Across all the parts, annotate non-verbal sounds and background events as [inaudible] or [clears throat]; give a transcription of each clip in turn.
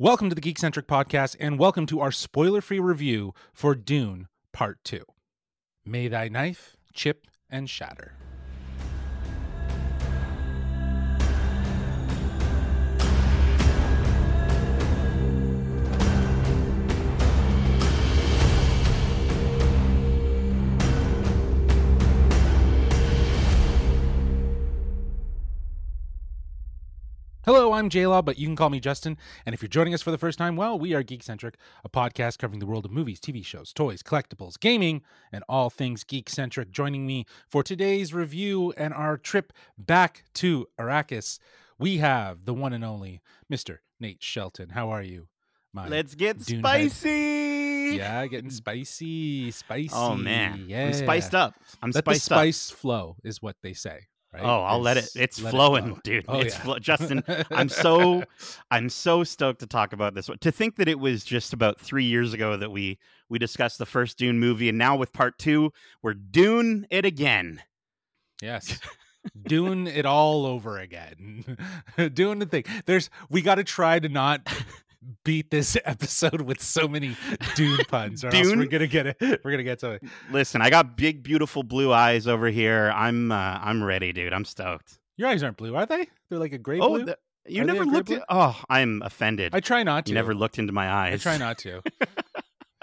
Welcome to the Geekcentric Podcast, and welcome to our spoiler free review for Dune Part 2. May thy knife chip and shatter. Hello, I'm J Law, but you can call me Justin. And if you're joining us for the first time, well, we are Geekcentric, a podcast covering the world of movies, TV shows, toys, collectibles, gaming, and all things geekcentric. Joining me for today's review and our trip back to Arrakis, we have the one and only Mr. Nate Shelton. How are you? My Let's get spicy. Yeah, getting spicy, spicy. Oh man, yeah. I'm spiced up. I'm Let the spiced up. spice flow, is what they say. Right? Oh, I'll let it. It's let flowing, flow. dude. Oh, it's yeah. flo- Justin. I'm [laughs] so, I'm so stoked to talk about this. To think that it was just about three years ago that we we discussed the first Dune movie, and now with part two, we're Dune it again. Yes. [laughs] Doing it all over again. [laughs] Doing the thing. There's we got to try to not beat this [laughs] episode with so many Dune puns, or else Dune? [laughs] we're gonna get it. We're gonna get to it. Listen, I got big, beautiful blue eyes over here. I'm, uh, I'm ready, dude. I'm stoked. Your eyes aren't blue, are they? They're like a gray Oh, blue. the- you Are never looked at. Oh, I'm offended. I try not to. you never looked into my eyes. I try not to. [laughs]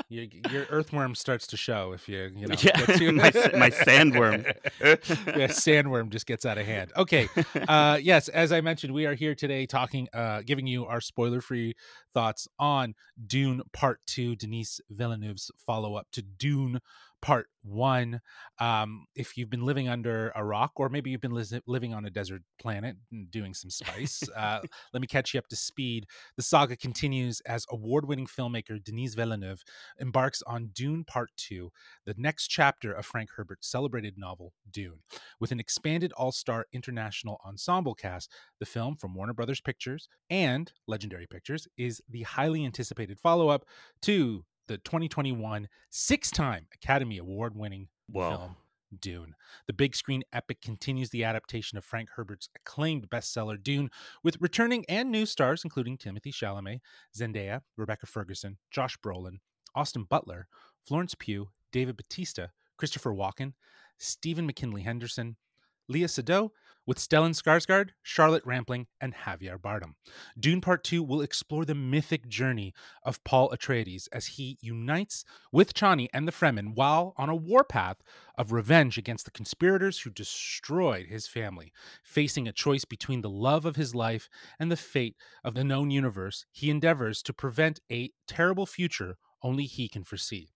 your, your earthworm starts to show if you you know Yeah, [laughs] my my [laughs] sandworm. [laughs] yeah, sandworm just gets out of hand. Okay. Uh yes, as I mentioned, we are here today talking uh giving you our spoiler-free thoughts on Dune Part 2, Denis Villeneuve's follow-up to Dune Part 1. Um if you've been living under a rock or maybe you've been lis- living on a desert planet and doing some spice, uh [laughs] let me catch you up to speed. The saga continues as award-winning filmmaker Denis Villeneuve embarks on Dune Part 2 the next chapter of Frank Herbert's celebrated novel, Dune. With an expanded all star international ensemble cast, the film from Warner Brothers Pictures and Legendary Pictures is the highly anticipated follow up to the 2021 six time Academy Award winning Whoa. film. Dune. The big screen epic continues the adaptation of Frank Herbert's acclaimed bestseller Dune with returning and new stars including Timothée Chalamet, Zendaya, Rebecca Ferguson, Josh Brolin, Austin Butler, Florence Pugh, David Bautista, Christopher Walken, Stephen McKinley Henderson, Léa Seydoux, with Stellan Skarsgård, Charlotte Rampling, and Javier Bardem. Dune Part 2 will explore the mythic journey of Paul Atreides as he unites with Chani and the Fremen while on a warpath of revenge against the conspirators who destroyed his family. Facing a choice between the love of his life and the fate of the known universe, he endeavors to prevent a terrible future only he can foresee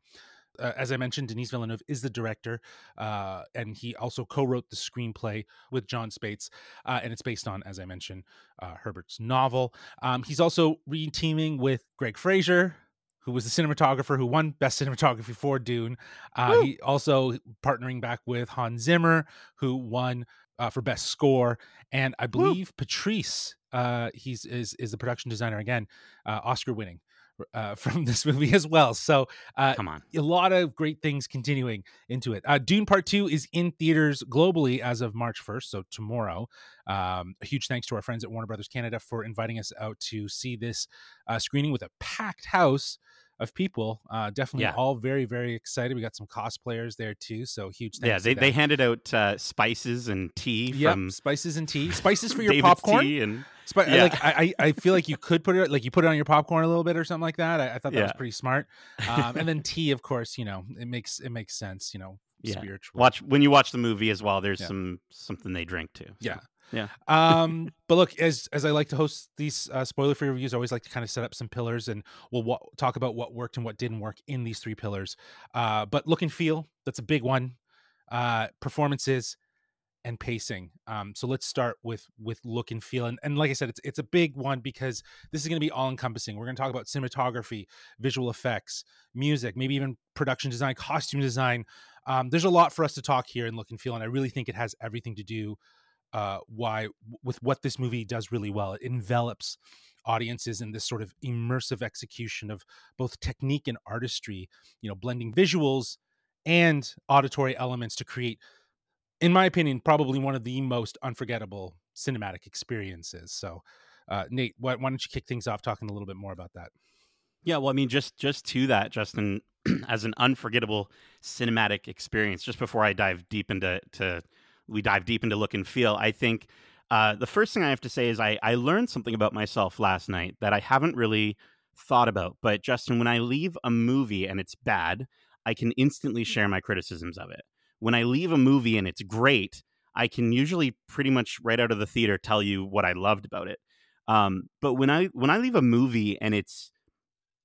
uh, as I mentioned, Denis Villeneuve is the director, uh, and he also co-wrote the screenplay with Jon Spaihts, uh, and it's based on, as I mentioned, uh, Herbert's novel. Um, he's also re-teaming with Greig Fraser, who was the cinematographer who won Best Cinematography for Dune. Uh, he also partnering back with Hans Zimmer, who won uh, for Best Score, and I believe Patrice, uh, he's is is the production designer again, uh, Oscar winning. Uh, [laughs] from this movie as well. So uh, Come on. a lot of great things continuing into it. Uh, Dune Part 2 is in theaters globally as of March 1st, so tomorrow. Um, a huge thanks to our friends at Warner Brothers Canada for inviting us out to see this uh, screening with a packed house of people. Uh, definitely Yeah. all very, very excited. We got some cosplayers there too, so huge thanks. Yeah, they, they handed out uh, spices and tea Yep, from spices and tea. [laughs] Spices for your popcorn. tea and Yeah. Like I, I feel like you could put it like you put it on your popcorn a little bit or something like that. I, I thought that was pretty smart. Um, and then [laughs] tea, of course, you know it makes it makes sense. You know, Yeah. spiritual. watch when you watch the movie as well. There's Yeah. some something they drink too. so. Yeah. Yeah. [laughs] um, but look, as as I like to host these uh, spoiler free reviews, I always like to kind of set up some pillars, and we'll wa- talk about what worked and what didn't work in these three pillars. Uh, but look and feel, that's a big one. Uh, performances and pacing. Um, so let's start with with look and feel, and, and like I said, it's it's a big one because this is going to be all encompassing. We're going to talk about cinematography, visual effects, music, maybe even production design, costume design. Um, there's a lot for us to talk here in look and feel, and I really think it has everything to do uh, why with what this movie does really well. It envelops audiences in this sort of immersive execution of both technique and artistry. You know, blending visuals and auditory elements to create, in my opinion, probably one of the most unforgettable cinematic experiences. So. uh, Nate, why, why don't you kick things off talking a little bit more about that? Yeah, well, I mean, just just to that, Justin, [clears throat] as an unforgettable cinematic experience. Just before I dive deep into to we dive deep into look and feel, I think uh, the first thing I have to say is I I learned something about myself last night that I haven't really thought about. But Justin, when I leave a movie and it's bad, I can instantly share my criticisms of it. When I leave a movie and it's great, I can usually pretty much right out of the theater tell you what I loved about it. Um, but when I when I leave a movie and it's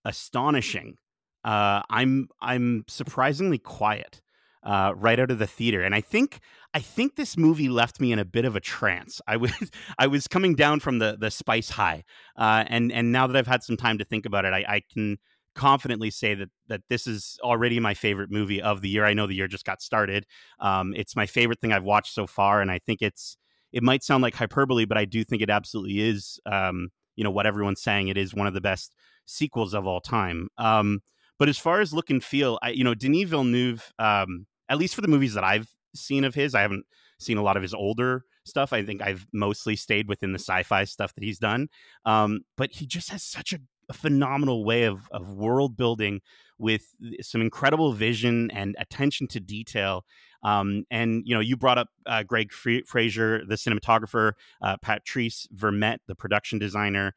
astonishing. Uh, I'm I'm surprisingly quiet uh, right out of the theater, and I think I think this movie left me in a bit of a trance. I was [laughs] I was coming down from the the spice high, uh, and and now that I've had some time to think about it, I, I can confidently say that that this is already my favorite movie of the year. I know the year just got started. Um, it's my favorite thing I've watched so far, and I think it's it might sound like hyperbole, but I do think it absolutely is. Um, you know what everyone's saying. It is one of the best sequels of all time. Um, but as far as look and feel, I, you know, Denis Villeneuve, um, at least for the movies that I've seen of his, I haven't seen a lot of his older stuff. I think I've mostly stayed within the sci-fi stuff that he's done. Um, but he just has such a, a phenomenal way of of world building with some incredible vision and attention to detail. Um, and you know, you brought up uh, Greig Fraser, the cinematographer, uh, Patrice Vermette, the production designer.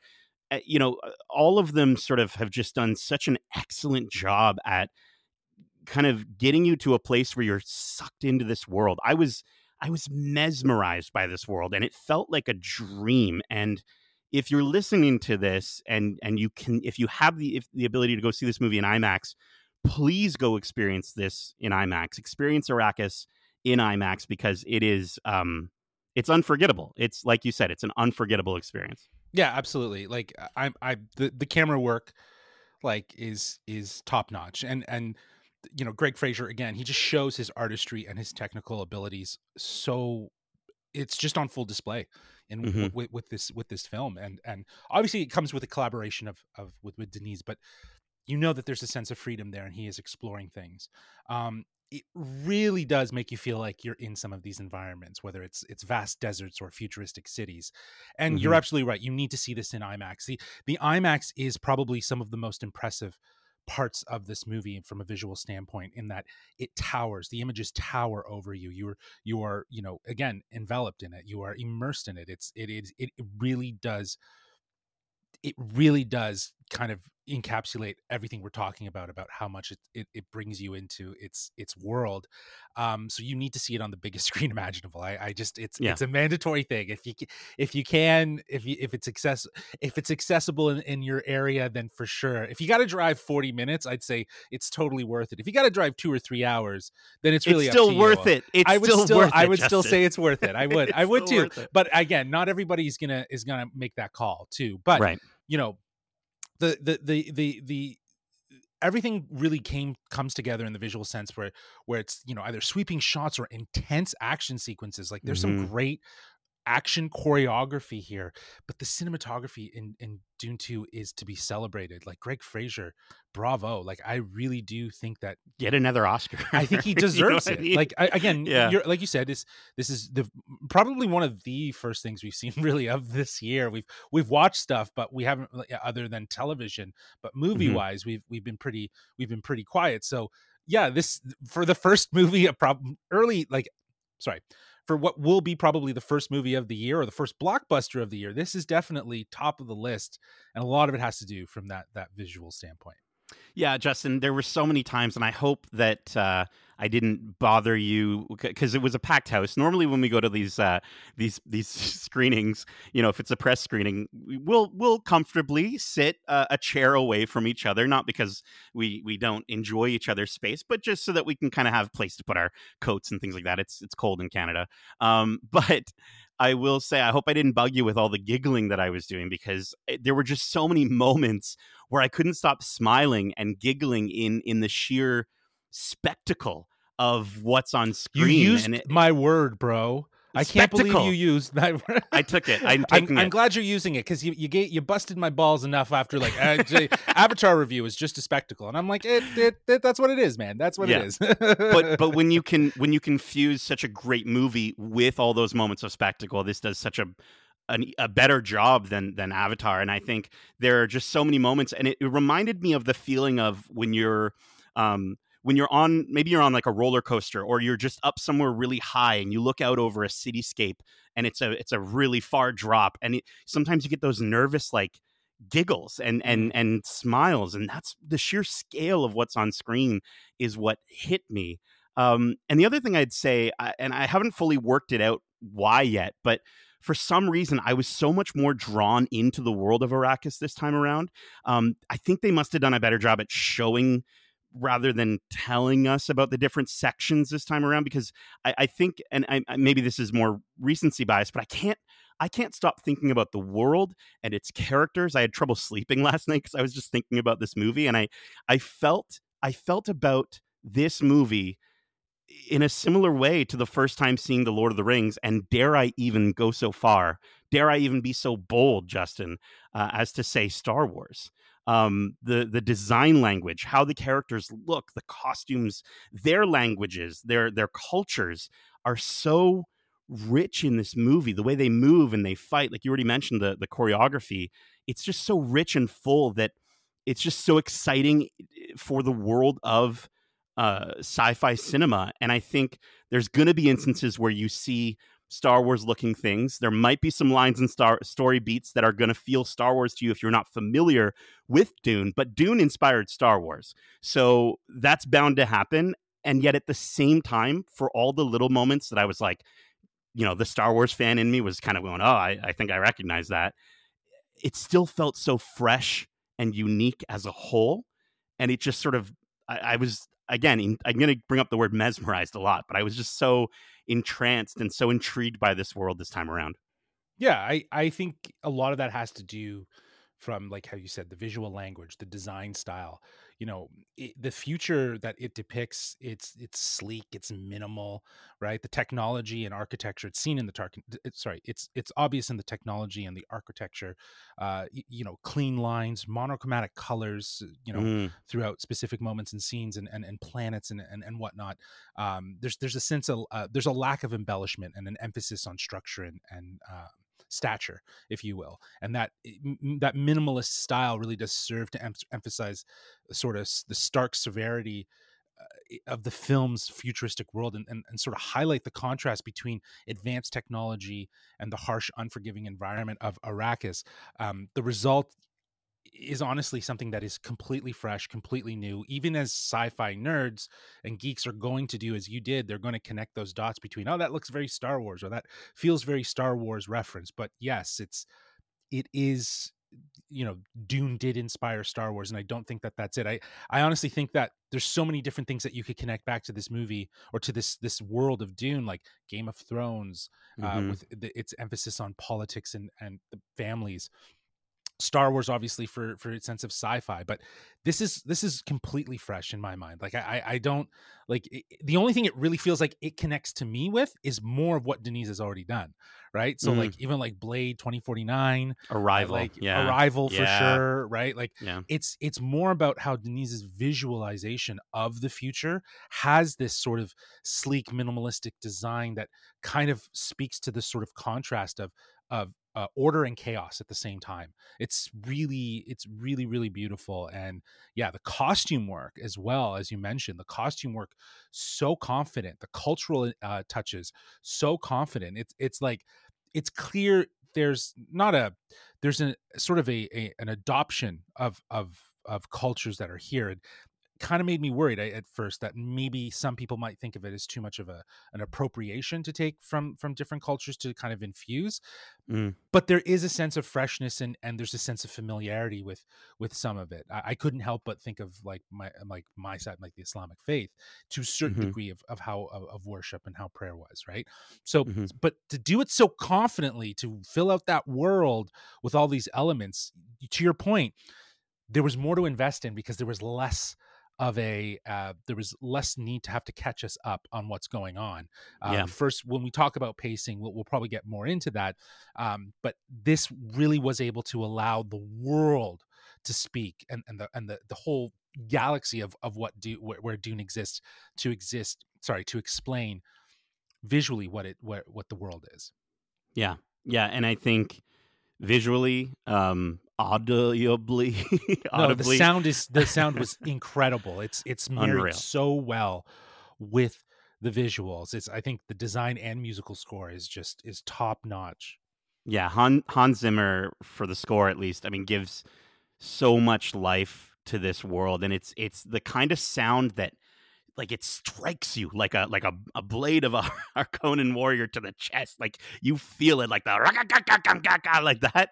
Uh, you know, uh, all of them sort of have just done such an excellent job at kind of getting you to a place where you're sucked into this world. I was I was mesmerized by this world and it felt like a dream and if you're listening to this and and you can if you have the if the ability to go see this movie in IMAX, please go experience this in IMAX. Experience Arrakis in IMAX because it is um it's unforgettable. It's like you said, it's an unforgettable experience. Yeah, absolutely. Like I'm, I, the, the camera work, like is is top notch, and and you know Greig Fraser again, he just shows his artistry and his technical abilities so it's just on full display in mm-hmm. with, with this with this film, and and obviously it comes with a collaboration of of with with Denis, but you know that there's a sense of freedom there, and he is exploring things. Um, it really does make you feel like you're in some of these environments whether it's it's vast deserts or futuristic cities and mm-hmm. you're absolutely right you need to see this in imax the the imax is probably some of the most impressive parts of this movie from a visual standpoint in that it towers the images tower over you you're you are you know again enveloped in it you are immersed in it it's it is it really does it really does kind of encapsulate everything we're talking about about how much it, it, it, brings you into its its world um so you need to see it on the biggest [laughs] screen imaginable i, I just it's yeah. it's a mandatory thing if you if you can if you if it's access if it's accessible in, in your area then for sure if you got to drive 40 minutes i'd say it's totally worth it if you got to drive two or three hours then it's really it's still worth you. it it's i would still, still i would Justin. still say it's worth it i [laughs] would i would too but again not everybody's gonna is gonna make that call too but right you know the the the the the everything really came comes together in the visual sense where where it's you know either sweeping shots or intense action sequences like there's mm-hmm. some great action choreography here, but the cinematography in in Dune 2 is to be celebrated. Like Greig Fraser, bravo. Like I really do think that get another Oscar. I think he deserves [laughs] you know it. I mean? Like I, again, yeah. like you said, this this is the probably one of the first things we've seen [laughs] really of this year. We've we've watched stuff, but we haven't other than television. But movie wise, mm-hmm. we've we've been pretty we've been pretty quiet. So yeah, this for the first [laughs] movie, a problem early like sorry for what will be probably the first movie of the year or the first blockbuster of the year. This is definitely top of the list, and a lot of it has to do from that that visual standpoint. Yeah, Justin, there were so many times, and I hope that uh, I didn't bother you because it was a packed house. Normally, when we go to these uh, these these [laughs] screenings, you know, if it's a press screening, we'll we'll comfortably sit uh, a chair away from each other, not because we we don't enjoy each other's space, but just so that we can kind of have a place to put our coats and things like that. It's it's cold in Canada, um, [laughs] but I will say, I hope I didn't bug you with all the giggling that I was doing because eh, there were just so many moments where I couldn't stop smiling and giggling in in the sheer spectacle of what's on screen. You used it, my word, bro. I can't believe you used that. I took it. [laughs] I'm, I'm, I'm glad you're using it because you you you busted my balls enough after like Avatar review is just a spectacle, and I'm like, it, it, it, that's what it is, man. That's what yeah. it is. but but when you [laughs] can when you can fuse such a great movie with all those moments of spectacle, this does such a an, a better job than than Avatar. And I think there are just so many moments, and it, it reminded me of the feeling of when you're. Um, when you're on maybe you're on like a roller coaster or you're just up somewhere really high and you look out over a cityscape and it's a it's a really far drop and it, sometimes you get those nervous like giggles and and Mm-hmm. and smiles and that's the sheer scale of what's on screen is what hit me um and the other thing i'd say I, and i haven't fully worked it out why yet but for some reason i was so much more drawn into the world of arrakis this time around um i think they must have done a better job at showing rather than telling us about the different sections this time around because i, I think and I, maybe this is more recency bias but i can't I can't stop thinking about the world and its characters. I had trouble sleeping [laughs] last night because I was just thinking about this movie, and I, I felt, I felt about this movie in a similar way to the first time seeing the Lord of the Rings. And dare I even go so far? Dare I even be so bold, Justin, uh, as to say Star Wars? Um, the the design language, how the characters look, the costumes, their languages, their their cultures are so rich in this movie the way they move and they fight like you already mentioned the the choreography it's just so rich and full that it's just so exciting eh, for the world of uh, sci-fi cinema and i think there's going to be instances where you see star wars looking things there might be some lines and star story beats that are going to feel star wars to you if you're not familiar with dune but dune inspired star wars so that's bound to happen and yet at the same time for all the little moments that i was like you know the Star Wars fan in me was kind of going, "Oh, I, I think I recognize that." It still felt so fresh and unique as a whole, and it just sort of I, I was again in, I'm going to bring up the word [laughs] mesmerized a lot, but I was just so entranced and so intrigued by this world this time around. Yeah, I I think a lot of that has to do from like how you said the visual language, the design style. You know, it, the future that it depicts, it's it's sleek, it's minimal, right? The technology and architecture it's seen in the tar- it's, sorry, it's it's obvious in the technology and the architecture. Uh, y- you know, clean lines, monochromatic colors, you know, Mm, throughout specific moments and scenes and and, and planets and, and and whatnot. Um, there's there's a sense of uh, there's a lack of embellishment and an emphasis on structure and and uh, stature, if you will, and that that minimalist style really does serve to em- emphasize sort of the stark severity uh, of the film's futuristic world and, and, and sort of highlight the contrast between advanced technology and the harsh, unforgiving environment of Arrakis. Um, the result is honestly something that is completely fresh, completely new. Even as sci-fi nerds and geeks are going to do as you did, they're going to connect those dots between oh that looks very Star Wars or that feels very Star Wars reference. But yes, it's it is you know Dune did inspire Star Wars and I don't think that that's it. I I honestly think that there's so many different things that you could connect back to this movie or to this this world of Dune like Game of Thrones uh, mhm. with the, its emphasis on politics and and the families Star Wars, obviously, for for its sense of sci-fi, but this is this is completely fresh in my mind. Like I I don't like it, the only thing it really feels like it connects to me with is more of what Denis has already done, right? So Mhm. like even like Blade twenty forty nine, Arrival, like yeah, Arrival for Yeah. sure, right? Like yeah, it's it's more about how Denis's visualization of the future has this sort of sleek minimalistic design that kind of speaks to this sort of contrast of of uh, order and chaos at the same time it's really it's really really beautiful and yeah the costume work as well as you mentioned the costume work so confident the cultural uh, touches so confident it's it's like it's clear there's not a there's a sort of a, a an adoption of of of cultures that are here. and kind of made me worried at first that maybe some people might think of it as too much of a an appropriation to take from from different cultures to kind of infuse Mm. but there is a sense of freshness and and there's a sense of familiarity with with some of it i, I couldn't help but think of like my like my side like the islamic faith to a certain Mhm. degree of, of how of, of worship and how prayer was right so Mhm. but to do it so confidently to fill out that world with all these elements to your point there was more to invest in because there was less of a uh, there was less need to have to catch us up on what's going on. Uh, Yeah. First, when we talk about pacing, we'll, we'll probably get more into that. Um, but this really was able to allow the world to speak and, and the and the, the whole galaxy of of what do where, where Dune exists to exist. Sorry, to explain visually what it what what the world is. Yeah. Yeah, and I think visually, um, audibly, [laughs] No, the sound is the sound was [laughs] incredible. It's it's married Unreal. so well with the visuals. It's I think the design and musical score is just is top notch. yeah, Han, Hans Zimmer for the score at least. I mean, gives so much life to this world, and it's it's the kind of sound that like it strikes you like a like a, a blade of a [laughs] Harkonnen warrior to the chest. Like you feel it, like the [laughs] like that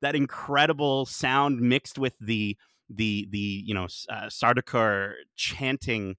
that incredible sound mixed with the the the you know uh, Sardaukar chanting.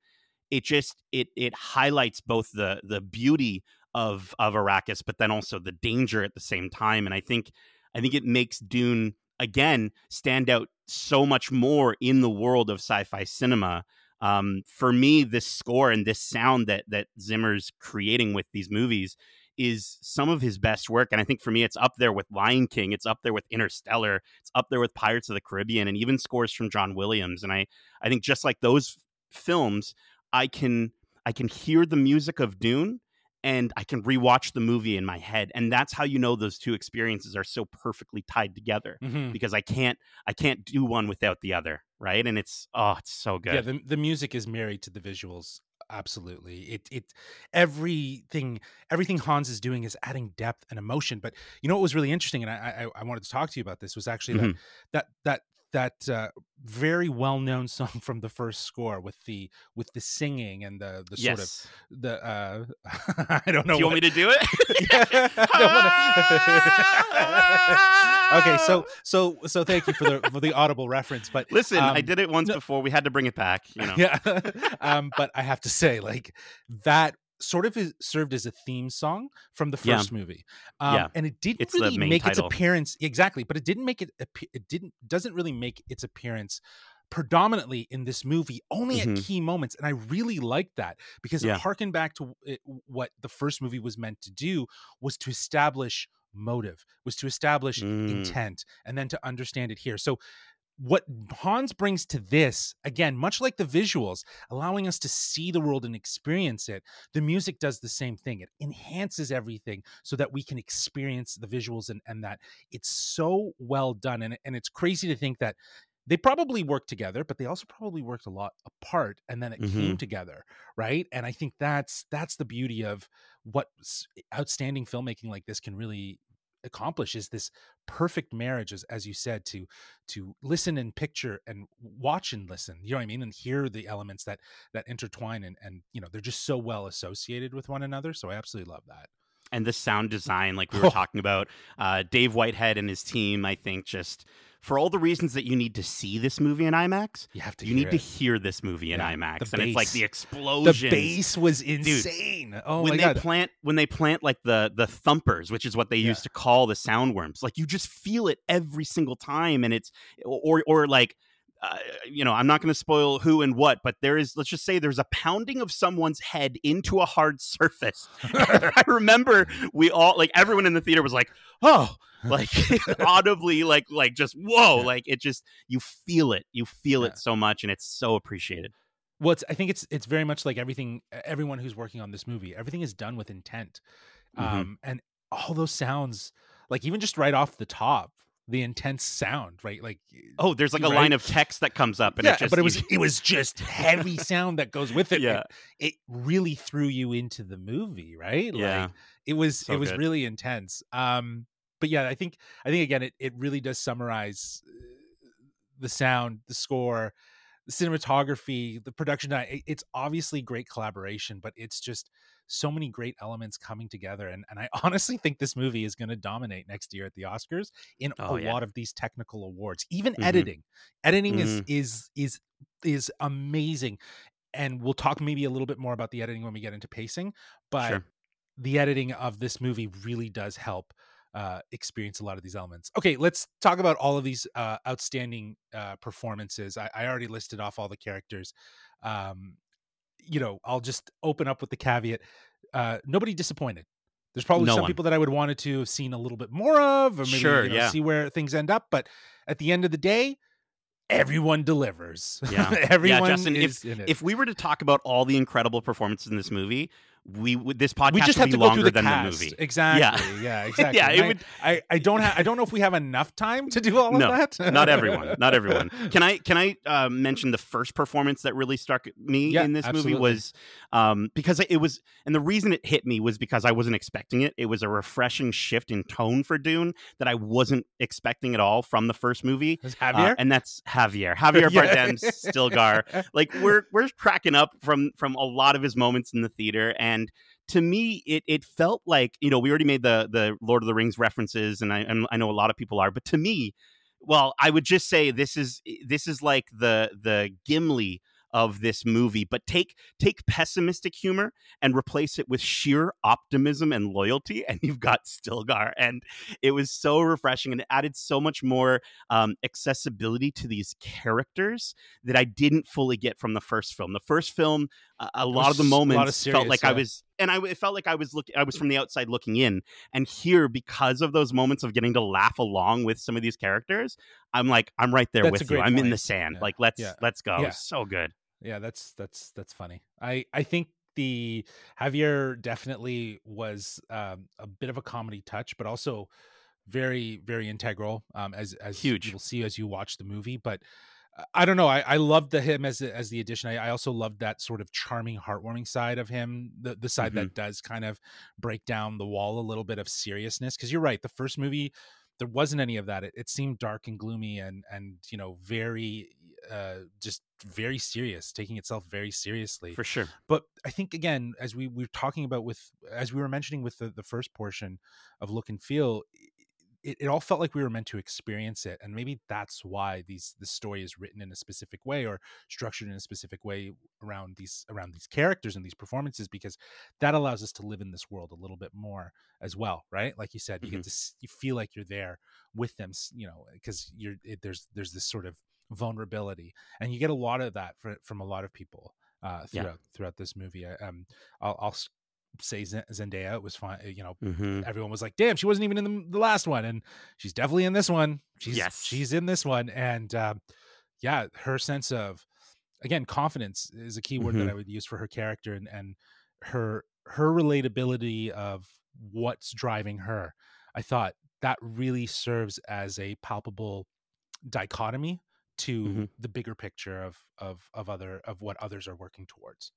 It just it it highlights both the the beauty of of Arrakis, but then also the danger at the same time. And I think I think it makes Dune again stand out so much more in the world of sci-fi cinema. Um, for me, this score and this sound that that Zimmer's creating with these movies is some of his best work. And I think for me, it's up there with Lion King. It's up there with Interstellar. It's up there with Pirates of the Caribbean, and even scores from John Williams. And I I think just like those films, I can I can hear the music of Dune and I can rewatch the movie in my head. And that's how you know those two experiences are so perfectly tied together Mhm. because I can't I can't do one without the other, right? And it's oh, it's so good. Yeah, the the music is married to the visuals. Absolutely. It it everything everything Hans is doing is adding depth and emotion. But you know what was really interesting, and I I, I wanted to talk to you about this was actually Mhm. that that that that uh, very well known song from the first score with the with the singing and the the sort of the uh I don't know. do you want me to do it? Yeah, okay, so so so thank you for the for the audible reference, but Listen, I um, did it once no- before. We had to bring it back, you know. yeah [laughs] um but i have to say like that sort of is served as a theme song from the Yeah. first movie um Yeah. and it didn't It's really main make its appearance exactly but it didn't make it it didn't doesn't really make its appearance predominantly in this movie only at Mhm. key moments and i really liked that because Yeah. it harkened back to it, what the first movie was meant to do was to establish motive was to establish Mm. intent and then to understand it here so what Hans brings to this, again, much like the visuals, allowing us to see the world and experience it, the music does the same thing. It enhances everything so that we can experience the visuals and, and that it's so well done. And, and it's crazy to think that they probably worked together, but they also probably worked a lot apart and then it came mm-hmm. together, right? And I think that's that's the beauty of what outstanding filmmaking like this can really accomplish is this perfect marriage as, as you said to to listen and picture and watch and listen you know what i mean? And hear the elements that that intertwine and and you know they're just so well associated with one another so i absolutely love that and the sound design, like we were Oh. talking about, uh, Dave Whitehead and his team, I think just for all the reasons that you need to see this movie in IMAX, you have to you hear need to hear this movie in Yeah, IMAX, and it's like the explosion. the bass was insane oh when my they god plant when they plant like the the thumpers which is what they Yeah. used to call the sandworms like you just feel it every single time and it's or or like uh, you know i'm not going to spoil who and what but there is let's just say there's a pounding of someone's head into a hard surface [laughs] [laughs] i remember we all like everyone in the theater was like oh like [laughs] audibly like like just whoa like it just you feel it you feel Yeah. it so much and it's so appreciated well it's, i think it's it's very much like everything everyone who's working on this movie everything is done with intent Mhm. um and all those sounds like even just right off the top the intense sound right like oh there's like a Right? line of text that comes up and yeah it just but it was it was just heavy sound that goes with it Yeah. it, really threw you into the movie right yeah like it was So it was good. really intense um but yeah i think i think again it, it really does summarize uh, the sound the score the cinematography the production. It- it's obviously great collaboration but it's just so many great elements coming together and, and i [laughs] honestly think this movie is going to dominate next year at the oscars in Oh, a yeah. lot of these technical awards even Mhm. editing editing is Mm-hmm. is is is amazing and we'll talk maybe a little bit more about the editing when we get into pacing but Sure. the editing of this movie really does help uh experience a lot of these elements okay let's talk about all of these uh outstanding uh performances i, I already listed off all the characters um you know i'll just open up with the caveat uh nobody disappointed there's probably No some one. people that i would wanted to have seen a little bit more of or maybe Sure, you know, yeah. see where things end up but at the end of the day everyone delivers Yeah. [laughs] Yeah, everyone Justin, is in it if we were to talk about all the incredible performances in this movie, we would this podcast we just would have be to go longer through the than cast. the movie. Exactly. Yeah. Yeah. Exactly. Yeah, [laughs] it I, would- I, I don't have. I don't know if we have enough time to do all No, of that. not [laughs] everyone not everyone can i can i uh, mention the first performance that really struck me Yeah, in this absolutely. movie was um because it was and the reason it hit me was because i wasn't expecting it it was a refreshing shift in tone for dune that i wasn't expecting at all from the first movie Is Uh, Javier? and that's javier javier [laughs] Yeah. bardem stilgar like we're we're cracking up from from a lot of his moments in the theater and to me it it felt like you know we already made the the lord of the rings references and i and i know a lot of people are but to me well i would just say this is this is like the the gimli of this movie but take take pessimistic humor and replace it with sheer optimism and loyalty [laughs] and you've got stilgar. And it was so refreshing and it added so much more um, accessibility to these characters that i didn't fully get from the first film. The first film a, a lot of the a of moments felt serious, like i was and i it felt like i was looking i was from the outside looking in and here because of those moments of getting to laugh along with some of these characters i'm like i'm right there That's with you great i'm in the sand Yeah. like let's Yeah. let's go Yeah. so good Yeah, that's that's that's funny. I I think the Javier definitely was um, a bit of a comedy touch, but also very very integral. Um, as as Huge. you will see as you watch the movie, but. I don't know. I, I loved the him as the- as the addition. I, I also loved that sort of charming, heartwarming side of him. The the side that does kind of break down the wall a little bit of seriousness. Because you're right, the first movie there wasn't any of that. It, it seemed dark and gloomy and and you know very uh, just very serious, taking itself very seriously. for sure But I think again, as we, we were talking about with as we were mentioning with the, the first portion of look and feel, it, it all felt like we were meant to experience it. And maybe that's why these the story is written in a specific way or structured in a specific way around these around these characters and these performances, because that allows us to live in this world a little bit more as well, right? Like you said, you get to you feel like you're there with them, you know, because you're it, there's there's this sort of vulnerability, and you get a lot of that fr- from a lot of people uh, Yeah. throughout throughout this movie. I, um, I'll, I'll say Z- Zendaya. It was fine. You know, mm-hmm. everyone was like, "Damn, she wasn't even in the, the last one," and she's definitely in this one. She's Yes. she's in this one, and um, yeah, her sense of again confidence is a key word Mhm. that I would use for her character, and and her her relatability of what's driving her. I thought that really serves as a palpable dichotomy to Mhm. the bigger picture of of of other of what others are working towards.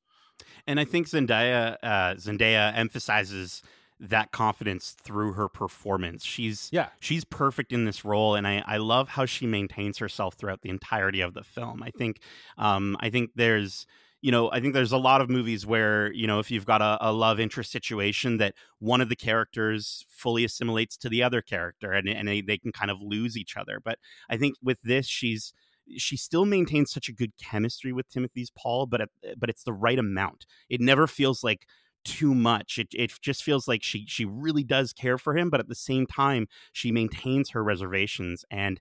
And I think Zendaya uh, Zendaya emphasizes that confidence through her performance. She's Yeah. she's perfect in this role, and I, I love how she maintains herself throughout the entirety of the film. I think um, I think there's you know I think there's a lot of movies where you know if you've got a, a love interest situation that one of the characters fully assimilates to the other character, and and they, they can kind of lose each other. But I think with this, she's she still maintains such a good chemistry with Timothée's Paul, but but it's the right amount. It never feels like too much. It it just feels like she she really does care for him, but at the same time she maintains her reservations, and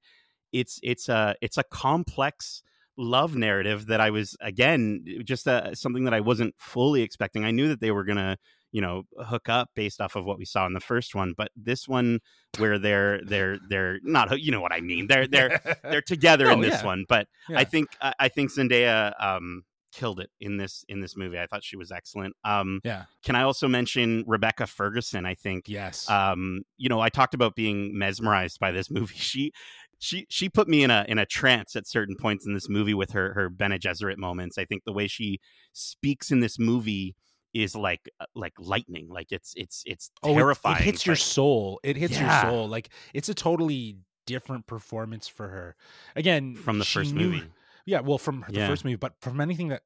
it's it's a it's a complex love narrative that I was again just uh, something that I wasn't fully expecting. I knew that they were gonna you know hook up based off of what we saw in the first one, but this one where they're they're they're not you know what I mean they're they're they're [laughs] together in Oh, this yeah. one but Yeah. i think I, I think zendaya um killed it in this in this movie i thought she was excellent um yeah. can i also mention rebecca ferguson i think Yes. um you know i talked about being mesmerized by this movie [laughs] she she she put me in a in a trance at certain points in this movie with her her Bene Gesserit moments. I think the way she speaks in this movie is like uh, like lightning. Like it's it's it's Oh, it- terrifying. It, hits your soul. It hits Yeah. your soul. Like it's a totally different performance for her. Again, from the first knew- movie. Yeah, well, from the Yeah. first movie, but from anything that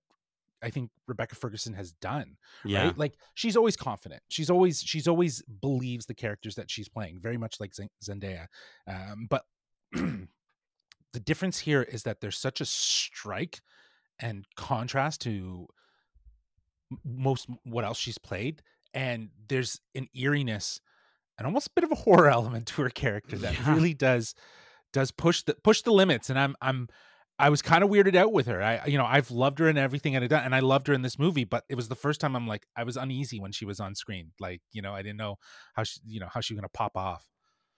I think Rebecca Ferguson has done. Yeah. Right? Like she's always confident. She's always she's always believes the characters that she's playing, very much like Zen- Zendaya. Um, but [clears throat] the difference here is that there's such a strike and contrast to most what else she's played and there's an eeriness and almost a bit of a horror [laughs] element to her character that Yeah. really does does push the push the limits and i'm i'm i was kind of weirded out with her i you know i've loved her in everything and and i loved her in this movie but it was the first time i'm like i was uneasy when she was on screen like you know i didn't know how she you know how she was gonna pop off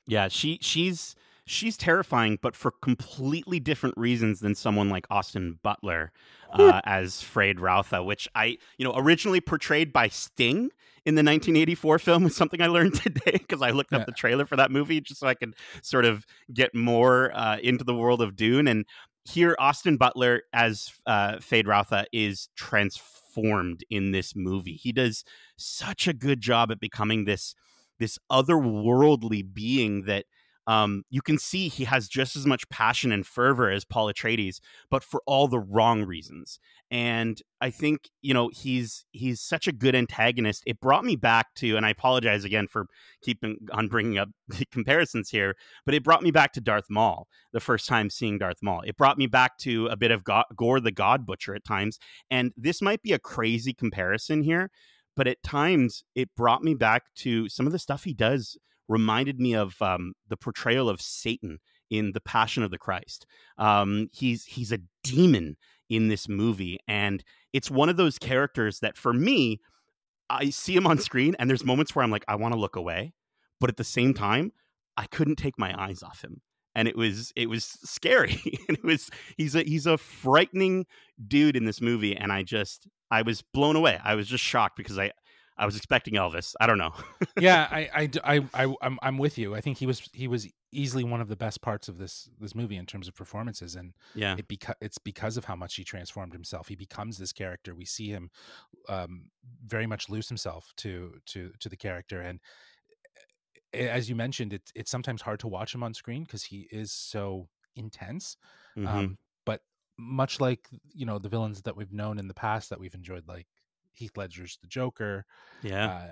Yeah, she she's she's terrifying, but for completely different reasons than someone like Austin Butler uh, as Feyd-Rautha, which I, you know, originally portrayed by Sting in the 1984 film was something I learned [laughs] today because I looked up Yeah. the trailer for that movie just so I could sort of get more uh, into the world of Dune. And here, Austin Butler as uh, Feyd-Rautha is transformed in this movie. He does such a good job at becoming this this otherworldly being that um, you can see he has just as much passion and fervor as Paul Atreides, but for all the wrong reasons. And I think you know he's he's such a good antagonist. It brought me back to, and I apologize again for keeping on bringing up [laughs] the comparisons here, but it brought me back to Darth Maul the first time seeing Darth Maul. It brought me back to a bit of Go- Gore the God Butcher at times, and this might be a crazy comparison here, but at times it brought me back to some of the stuff he does reminded me of um, the portrayal of Satan in the Passion of the Christ. Um, he's he's a demon in this movie, and it's one of those characters that for me, I see him on screen, and there's moments where I'm like, I want to look away, but at the same time, I couldn't take my eyes off him. And it was it was scary. [laughs] and it was he's a he's a frightening dude in this movie, and I just I was blown away. I was just shocked because I I was expecting Elvis. I don't know. [laughs] yeah, I, I, I, I'm, I'm with you. I think he was, he was easily one of the best parts of this, this movie in terms of performances, and Yeah. it beca- it's because of how much he transformed himself. He becomes this character. We see him, um, very much lose himself to, to, to the character, and as you mentioned, it's it's sometimes hard to watch him on screen because he is so intense. Mhm. Um, but much like you know the villains that we've known in the past that we've enjoyed, like Heath Ledger's the Joker, yeah.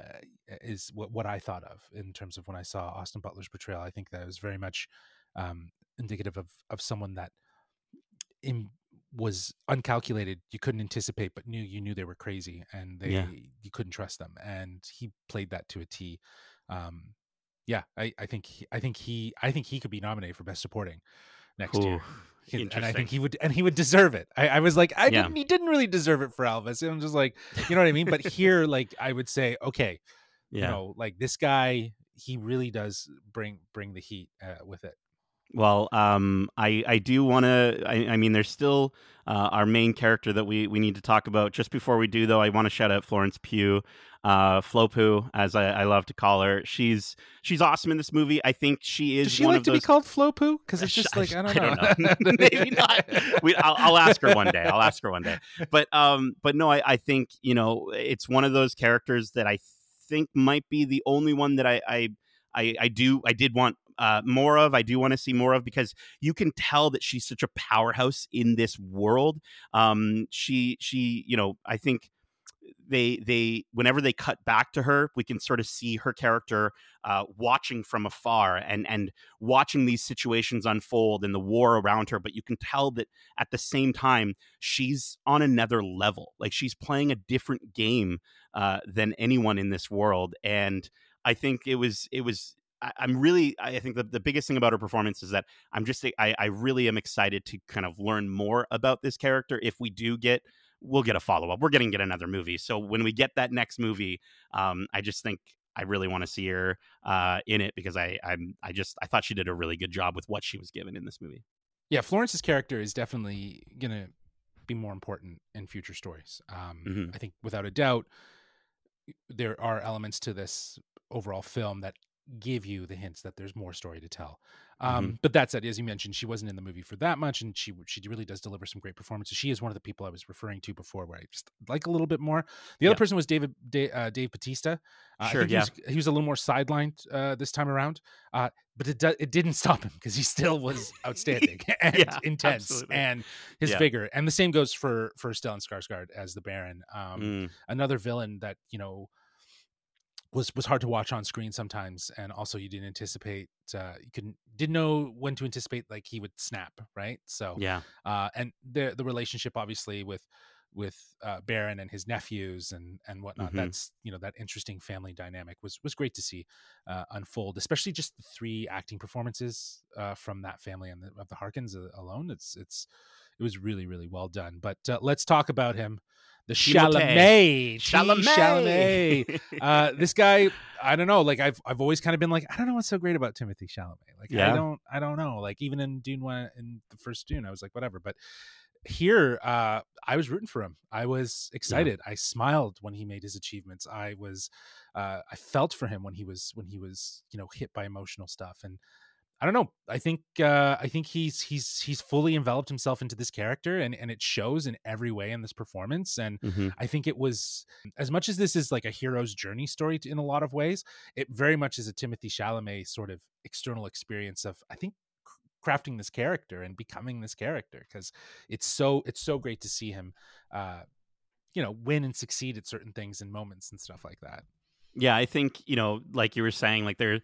uh, is what, what I thought of in terms of when I saw Austin Butler's portrayal. I think that was very much um, indicative of of someone that in, was uncalculated. You couldn't anticipate, but knew you knew they were crazy, and they Yeah. you couldn't trust them. And he played that to a T. Um, yeah, I, I think he, I think he I think he could be nominated for best supporting next year. Ooh, He- and I think he would, and he would deserve it. I, I was like, I Yeah. didn't, he didn't really deserve it for Elvis. And I'm just like, you know what I mean? But here, [laughs] like, I would say, okay, yeah. you know, like this guy, he really does bring bring the heat uh, with it. Well, um, I I do want to. I, I mean, there's still uh, our main character that we we need to talk about. Just before we do, though, I want to shout out Florence Pugh, uh, Flo Pugh, as I, I love to call her. She's she's awesome in this movie. I think she is Does she one like to those. be called Flo Poo? Because it's [laughs] just like I don't I know. don't know. [laughs] [laughs] Maybe not. We, I'll, I'll ask her one day. I'll ask her one day. But um, but no, I, I think you know it's one of those characters that I think might be the only one that I I I, I do I did want uh, more of. I do want to see more of because you can tell that she's such a powerhouse in this world. Um, she she you know I think they they whenever they cut back to her we can sort of see her character uh, watching from afar and and watching these situations unfold and the war around her but you can tell that at the same time she's on another level like she's playing a different game uh, than anyone in this world and i think it was it was I'm really, I think the, the biggest thing about her performance is that I'm just, I, I really am excited to kind of learn more about this character. If we do get we'll get a follow up. We're getting get another movie. So when we get that next movie, um, I just think I really want to see her uh, in it because I I'm I just I thought she did a really good job with what she was given in this movie. yeah, Florence's character is definitely gonna be more important in future stories. Um, Mhm. I think without a doubt, there are elements to this overall film that give you the hints that there's more story to tell. Um, But that said, as you mentioned, she wasn't in the movie for that much, and she she really does deliver some great performances. She is one of the people I was referring to before, where I just like a little bit more. The other Yeah. person was David Da- uh, Dave Bautista. Uh, Sure, I think yeah. he, was, he was a little more sidelined uh, this time around, uh, but it do- it didn't stop him because he still was outstanding [laughs] [laughs] and Yeah, intense, absolutely. and his Yeah. vigor. And the same goes for for Stellan Skarsgård as the Baron. Um, Mm, another villain that you know was was hard to watch on screen sometimes and also you didn't anticipate uh you couldn't didn't know when to anticipate like he would snap right? So yeah, uh and the the relationship obviously with with uh baron and his nephews and and whatnot Mhm. that's you know that interesting family dynamic was was great to see uh unfold especially just the three acting performances uh from that family and the, of the harkins uh, alone. It's it's it was really really well done. But uh, let's talk about him the Chalamet, Chalamet. Chalamet. uh, [laughs] this guy, I don't know. Like I've I've always kind of been like, I don't know what's so great about Timothée Chalamet. Like Yeah. I don't I don't know. Like even in Dune one in the first Dune, I was like, whatever. But here, uh, I was rooting for him. I was excited. I smiled when he made his achievements. I was, uh, I felt for him when he was when he was you know hit by emotional stuff and. I don't know. I think uh, I think he's he's he's fully enveloped himself into this character, and and it shows in every way in this performance. And Mhm. I think it was as much as this is like a hero's journey story in a lot of ways. It very much is a Timothée Chalamet sort of external experience of I think crafting this character and becoming this character because it's so it's so great to see him, uh, you know, win and succeed at certain things and moments and stuff like that. Yeah, I think you know, like you were saying, like there,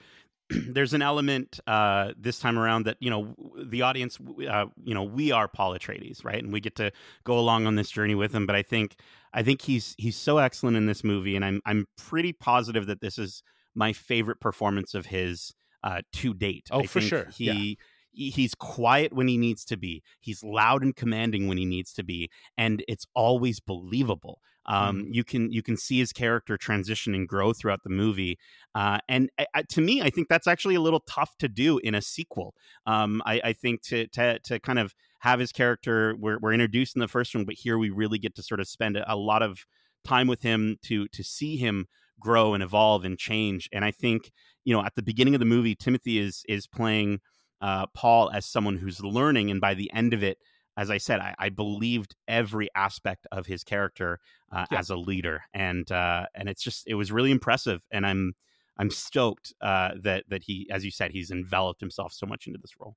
[clears throat] there's an element uh, this time around that you know the audience, uh, you know, we are Paul Atreides, right, and we get to go along on this journey with him. But I think, I think he's he's so excellent in this movie, and I'm I'm pretty positive that this is my favorite performance of his uh, to date. Oh, I for think sure. He. Yeah. He- He's quiet when he needs to be. He's loud and commanding when he needs to be, and it's always believable. Um, You can you can see his character transition and grow throughout the movie, uh, and I, to me, I think that's actually a little tough to do in a sequel. Um, I, I think to to to kind of have his character, we're, we're introduced in the first one, but here we really get to sort of spend a, a lot of time with him to to see him grow and evolve and change. And I think you know at the beginning of the movie, Timothée is is playing uh, Paul as someone who's learning, and by the end of it, as I said, I, I believed every aspect of his character uh, Yeah. as a leader, and uh, and it's just it was really impressive, and I'm I'm stoked uh, that that he, as you said, he's enveloped himself so much into this role.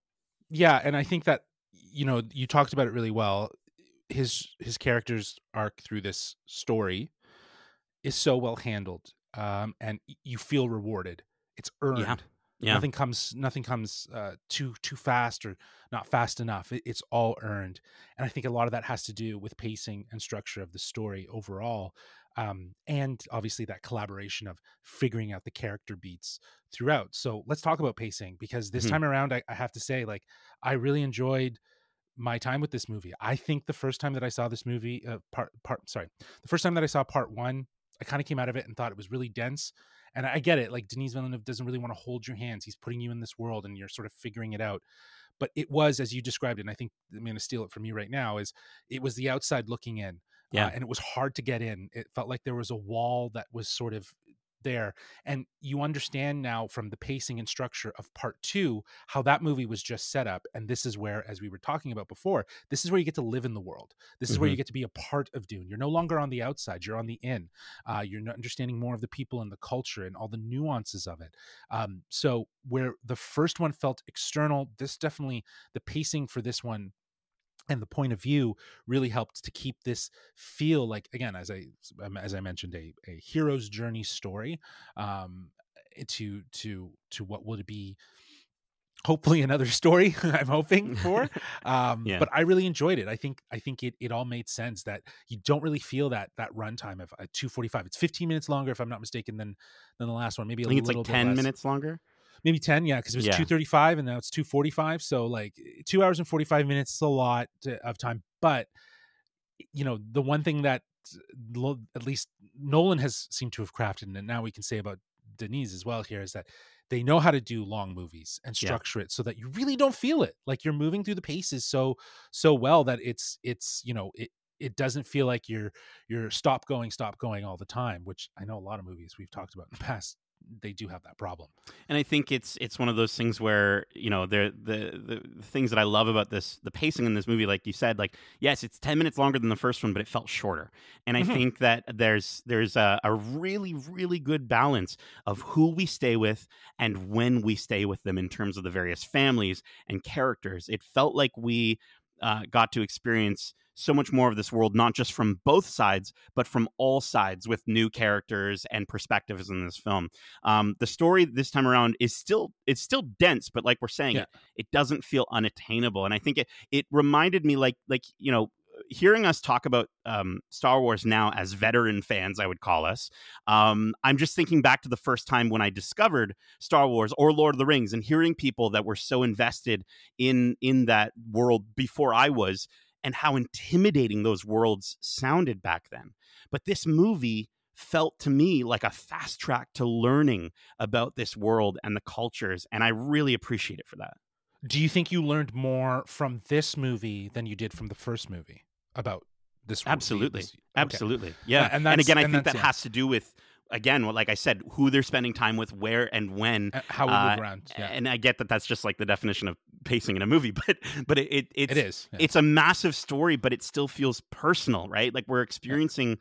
yeah and i think that you know you talked about it really well his his character's arc through this story is so well handled um and you feel rewarded it's earned Yeah. Nothing comes nothing comes uh too too fast or not fast enough it, it's all earned. And i think a lot of that has to do with pacing and structure of the story overall um and obviously that collaboration of figuring out the character beats throughout. So let's talk about pacing because this Mhm. time around I, I have to say like i really enjoyed my time with this movie. I think the first time that i saw this movie uh, part part sorry the first time that i saw part one i kind of came out of it and thought it was really dense and I get it. Like Denis Villeneuve doesn't really want to hold your hands. He's putting you in this world, and you're sort of figuring it out. But it was, as you described it, and I think I'm going to steal it from you right now. Is it was the outside looking in, Yeah. uh, and it was hard to get in. It felt like there was a wall that was sort of there, and you understand now from the pacing and structure of part two how that movie was just set up. And this is where, as we were talking about before, this is where you get to live in the world. This is where you get to be a part of Dune. You're no longer on the outside; you're on the in uh, you're understanding more of the people and the culture and all the nuances of it um, so where the first one felt external this definitely the pacing for this one and the point of view really helped to keep this feel like again as i as i mentioned a, a hero's journey story um to to to what would be hopefully another [laughs] story i'm hoping for [laughs] um Yeah. but i really enjoyed it i think i think it, it all made sense that you don't really feel that that runtime of uh, 245 it's 15 minutes longer if i'm not mistaken than than the last one maybe a I think it's little like bit ten less. minutes longer. Maybe 10 yeah because it was Yeah. 235 and now it's 245 so like two hours and 45 minutes is a lot to, of time but you know the one thing that at least nolan has seemed to have crafted and now we can say about denis as well here is that they know how to do long movies and Yeah. structure it so that you really don't feel it like you're moving through the paces so so well that it's it's you know it it doesn't feel like you're you're stop going stop going all the time which i know a lot of movies we've talked about in the past they do have that problem and I think it's it's one of those things where you know there the, the the things that I love about this the pacing in this movie, like you said, like yes, it's ten minutes longer than the first one, but it felt shorter. And I Mhm. think that there's there's a, a really really good balance of who we stay with and when we stay with them in terms of the various families and characters. It felt like we uh, got to experience so much more of this world, not just from both sides, but from all sides with new characters and perspectives in this film. Um, the story this time around is still it's still dense, but like we're saying, Yeah. it, it doesn't feel unattainable. And I think it it reminded me like like you know hearing us talk about um, Star Wars now as veteran fans, I would call us. Um, I'm just thinking back to the first time when I discovered Star Wars or Lord of the Rings, and hearing people that were so invested in in that world before I was, and how intimidating those worlds sounded back then. But this movie felt to me like a fast track to learning about this world and the cultures. And I really appreciate it for that. Do you think you learned more from this movie than you did from the first movie about this? Absolutely. This, okay. Absolutely. Yeah. And, and again, I and think that yeah. has to do with again, like I said, who they're spending time with, where and when, Uh, how we uh, move around. Yeah. and I get that that's just like the definition of pacing in a movie, [laughs] but but it, it it's it is. yeah. it's a massive story, but it still feels personal, right? Like we're experiencing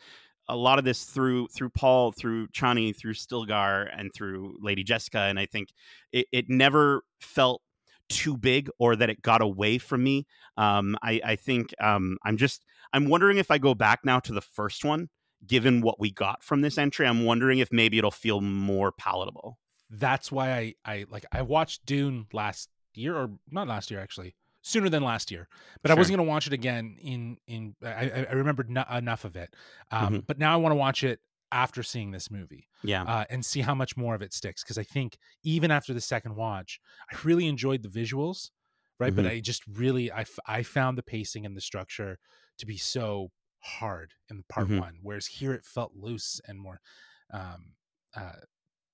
a lot of this through through Paul, through Chani, through Stilgar, and through Lady Jessica, and I think it, it never felt too big or that it got away from me. Um, I, I think um, I'm just I'm wondering if I go back now to the first one, given what we got from this entry, I'm wondering if maybe it'll feel more palatable. That's why I I like I watched Dune last year or not last year actually sooner than last year but i wasn't going to watch it again in in i i remembered no, enough of it um Mhm. but now i want to watch it after seeing this movie Yeah. uh, and see how much more of it sticks because i think even after the second watch i really enjoyed the visuals right but Mhm. i just really I, f- I found the pacing and the structure to be so hard in part Mhm. one whereas here it felt loose and more um uh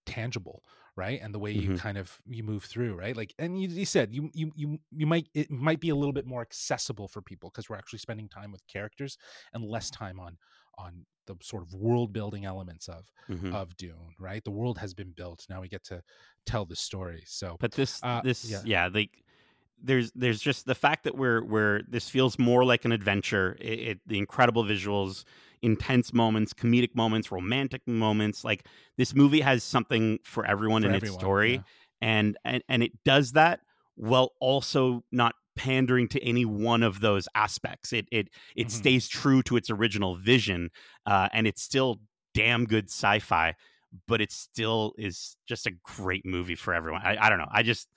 tangible right and the way you Mhm. kind of you move through right like and you, you said you you you you might it might be a little bit more accessible for people because we're actually spending time with characters and less time on on the sort of world building elements of Mhm. of Dune, right? The world has been built. Now we get to tell the story. So But this Uh, this yeah. yeah. like there's there's just the fact that we're we're this feels more like an adventure. It, it the incredible visuals, intense moments, comedic moments, romantic moments. Like this movie has something for everyone for in everyone, its story, yeah. and, and and it does that while also not pandering to any one of those aspects. It it it Mhm. stays true to its original vision, uh, and it's still damn good sci-fi. But it still is just a great movie for everyone. I, I don't know. I just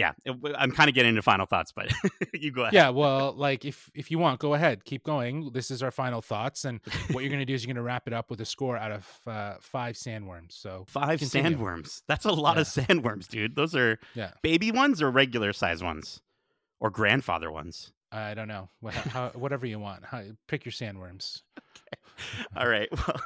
yeah, it- I'm kind of getting into final thoughts, but [laughs] you go ahead. yeah. Well, like if if you want, go ahead, keep going. This is our final thoughts, and [laughs] what you're going to do is you're going to wrap it up with a score out of uh, five sandworms. So Five Continue. sandworms. That's a lot of sandworms, dude. Those are Yeah. baby ones or regular size ones or grandfather ones. I don't know, Wha- how, [laughs] whatever you want. How, pick your sandworms. All right. Well,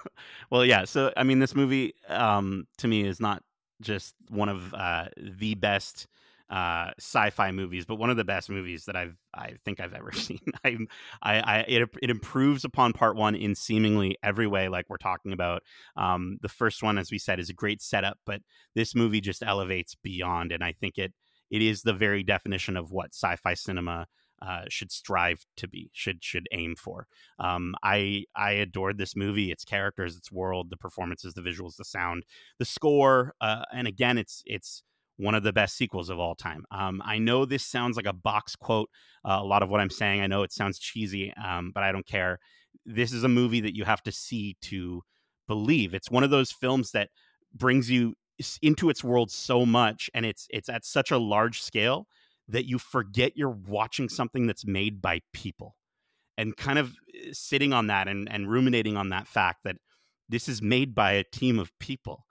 well, yeah. So, I mean, this movie um, to me is not just one of uh, the best uh, sci-fi movies, but one of the best movies that I've I think I've ever [laughs] seen. I, I, I it it improves upon part one in seemingly every way, like we're talking about. Um, the first one, as we said, is a great setup, but this movie just elevates beyond, and I think it it is the very definition of what sci-fi cinema uh, should strive to be, should should aim for. Um, I I adored this movie, its characters, its world, the performances, the visuals, the sound, the score, uh, and again, it's it's one of the best sequels of all time. Um, I know this sounds like a box quote. Uh, a lot of what I'm saying, I know it sounds cheesy, um, but I don't care. This is a movie that you have to see to believe. It's one of those films that brings you into its world so much, and it's it's at such a large scale that you forget you're watching something that's made by people and kind of eh, sitting on that and, and ruminating on that fact that this is made by a team of people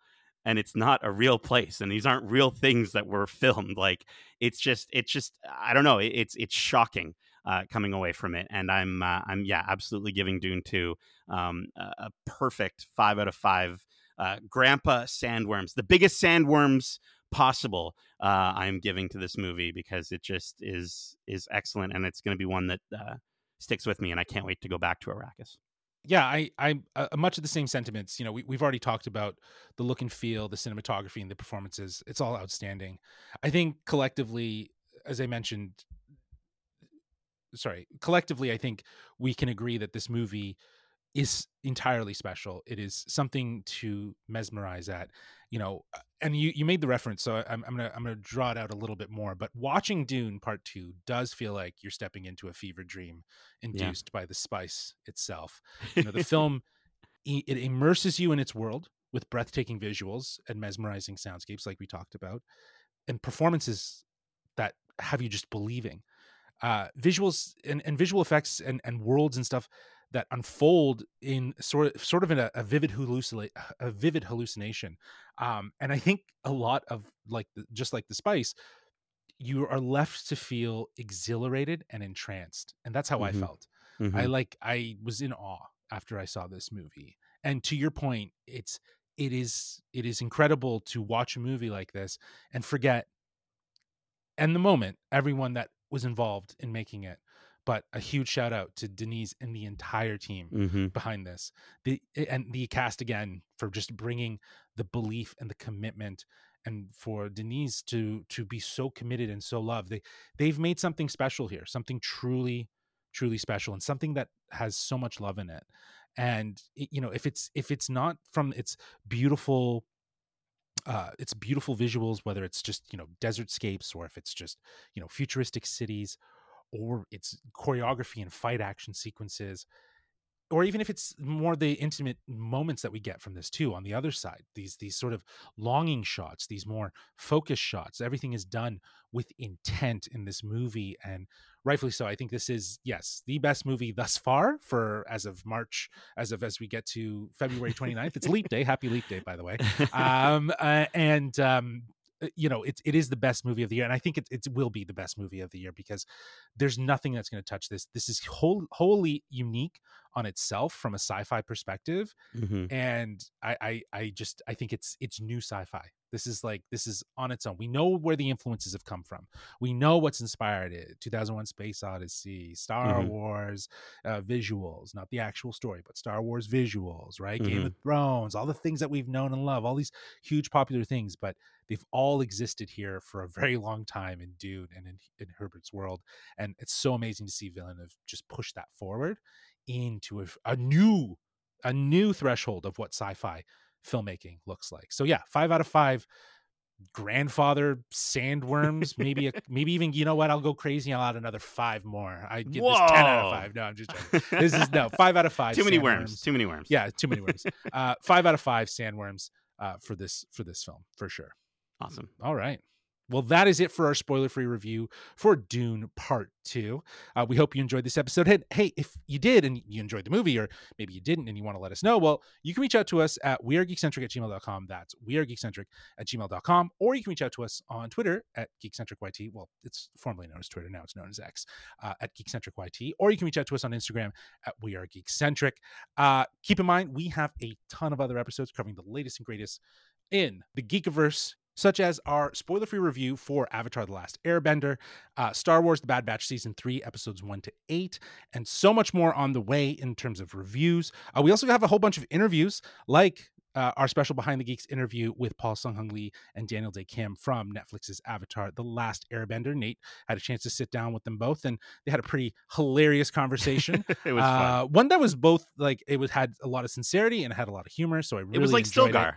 and it's not a real place and these aren't real things that were filmed like it's just it's just i don't know it- it's it's shocking uh, coming away from it and i'm uh, i'm yeah absolutely giving dune 2 um, a, perfect five out of five uh, grandpa sandworms the biggest sandworms possible uh, i'm giving to this movie because it just is is excellent and it's going to be one that uh, sticks with me and i can't wait to go back to arrakis yeah i i uh, much of the same sentiments you know we, we've already talked about the look and feel the cinematography and the performances it's all outstanding. I think collectively as i mentioned sorry collectively i think we can agree that this movie is entirely special. It is something to mesmerize at you know uh, and you you made the reference so i'm, I'm gonna i'm gonna draw it out a little bit more but watching dune part two does feel like you're stepping into a fever dream induced by the spice itself. You know the [laughs] film it immerses you in its world with breathtaking visuals and mesmerizing soundscapes like we talked about and performances that have you just believing. Uh visuals and, and visual effects and, and worlds and stuff that unfold in sort of sort of in a, a vivid hallucinate a vivid hallucination um and i think a lot of like the, just like the spice you are left to feel exhilarated and entranced and that's how i Mhm. felt Mhm. I like I was in awe after I saw this movie. And to your point, it's it is it is incredible to watch a movie like this and forget and the moment everyone that was involved in making it. But a huge shout out to Denis and the entire team Mhm. behind this. The and the cast again for just bringing the belief and the commitment and for Denis to to be so committed and so loved. They they've made something special here, something truly truly special and something that has so much love in it. And you know, if it's if it's not from its beautiful uh it's beautiful visuals whether it's just you know desert scapes or if it's just you know futuristic cities or it's choreography and fight action sequences or even if it's more the intimate moments that we get from this too on the other side these these sort of longing shots these more focus shots everything is done with intent in this movie and rightfully so i think this is yes the best movie thus far for as of march as of as we get to february 29th it's leap day happy leap day by the way. [laughs] Um uh, and um you know it's it is the best movie of the year and i think it, it will be the best movie of the year because there's nothing that's going to touch this this is whole, wholly unique on itself from a sci-fi perspective Mhm. and I, I i just i think it's it's new sci-fi this is like this is on its own we know where the influences have come from we know what's inspired it 2001 space odyssey star Mhm. wars uh, visuals not the actual story but star wars visuals right game Mhm. of thrones all the things that we've known and love all these huge popular things but they've all existed here for a very long time in dune and in, in herbert's world and it's so amazing to see villeneuve just push that forward into a, a new a new threshold of what sci-fi filmmaking looks like so yeah five out of five grandfather sandworms maybe a, [laughs] maybe even you know what i'll go crazy i'll add another five more i give this 10 out of five no i'm just joking [laughs] this is no five out of five too many sandworms. worms. Too many worms. yeah too many worms [laughs] uh five out of five sandworms uh for this for this film for sure Awesome. all right. Well, that is it for our spoiler free review for Dune Part 2. Uh, we hope you enjoyed this episode. Hey, hey, if you did and you enjoyed the movie, or maybe you didn't and you want to let us know, well, you can reach out to us at wearegeekcentric at gmail.com. That's wearegeekcentric at gmail.com. Or you can reach out to us on Twitter at geekcentricyt. Well, it's formerly known as Twitter. Now it's known as X uh, at geekcentricyt. Or you can reach out to us on Instagram at wearegeekcentric. Uh, keep in mind, we have a ton of other episodes covering the latest and greatest in the Geekiverse, such as our spoiler free review for Avatar The Last Airbender, uh, Star Wars The Bad Batch Season 3, Episodes 1 to 8, and so much more on the way in terms of reviews. Uh, we also have a whole bunch of interviews, like uh, our special Behind the Geeks interview with Paul Sun-Hyung Lee and Daniel Dae Kim from Netflix's Avatar The Last Airbender. Nate had a chance to sit down with them both, and they had a pretty hilarious conversation. [laughs] it was fun. uh, one that was both like it was had a lot of sincerity and it had a lot of humor. So I really It was like enjoyed it Stilgar.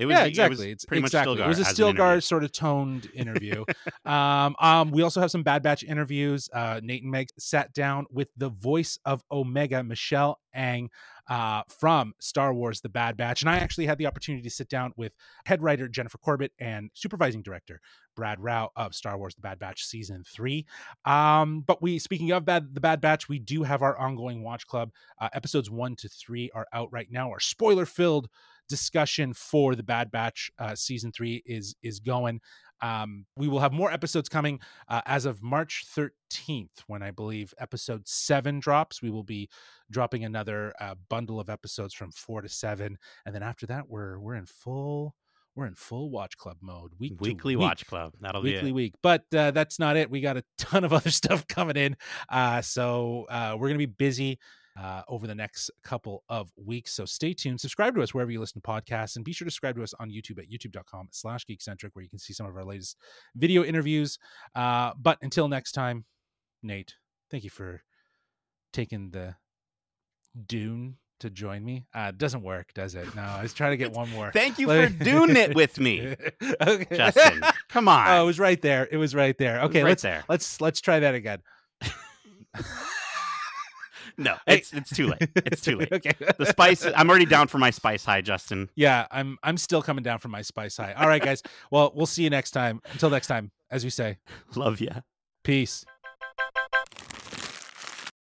It was yeah, it exactly. was it's pretty exactly. much Stilgar. It was a as an interview. Stilgar sort of toned interview. um, um, we also have some Bad Batch interviews. Uh, Nate and Meg sat down with the voice of Omega, Michelle Ang, uh, from Star Wars: The Bad Batch, and I actually had the opportunity to sit down with head writer Jennifer Corbett and supervising director Brad Rao of Star Wars: The Bad Batch season three. Um, but we, speaking of bad, the Bad Batch, we do have our ongoing watch club. Uh, episodes one to three are out right now. Are spoiler-filled discussion for the Bad Batch uh, season three is is going. Um, we will have more episodes coming uh, as of March 13th, when I believe episode seven drops. We will be dropping another uh, bundle of episodes from four to seven, and then after that, we're we're in full we're in full watch club mode. Week Weekly week Watch Club. That'll weekly be it. week but uh, that's not it we got a ton of [laughs] other stuff coming in uh, so uh, we're gonna be busy uh, over the next couple of weeks so stay tuned subscribe to us wherever you listen to podcasts and be sure to subscribe to us on youtube at youtube.com slash geekcentric where you can see some of our latest video interviews uh, but until next time nate thank you for taking the dune to join me uh, doesn't work does it no i was trying to get one more Thank you for doing it with [laughs] me, okay. Justin. Come on. Oh, it was right there. It was right there. Was Okay, right let's there. let's let's try that again. [laughs] No, it's it's too late. It's too late. [laughs] okay. The spice. I'm already down for my spice high, Justin. Yeah, I'm I'm still coming down from my spice high. All right, guys. Well, we'll see you next time. Until next time, as we say, [laughs] Love ya. peace.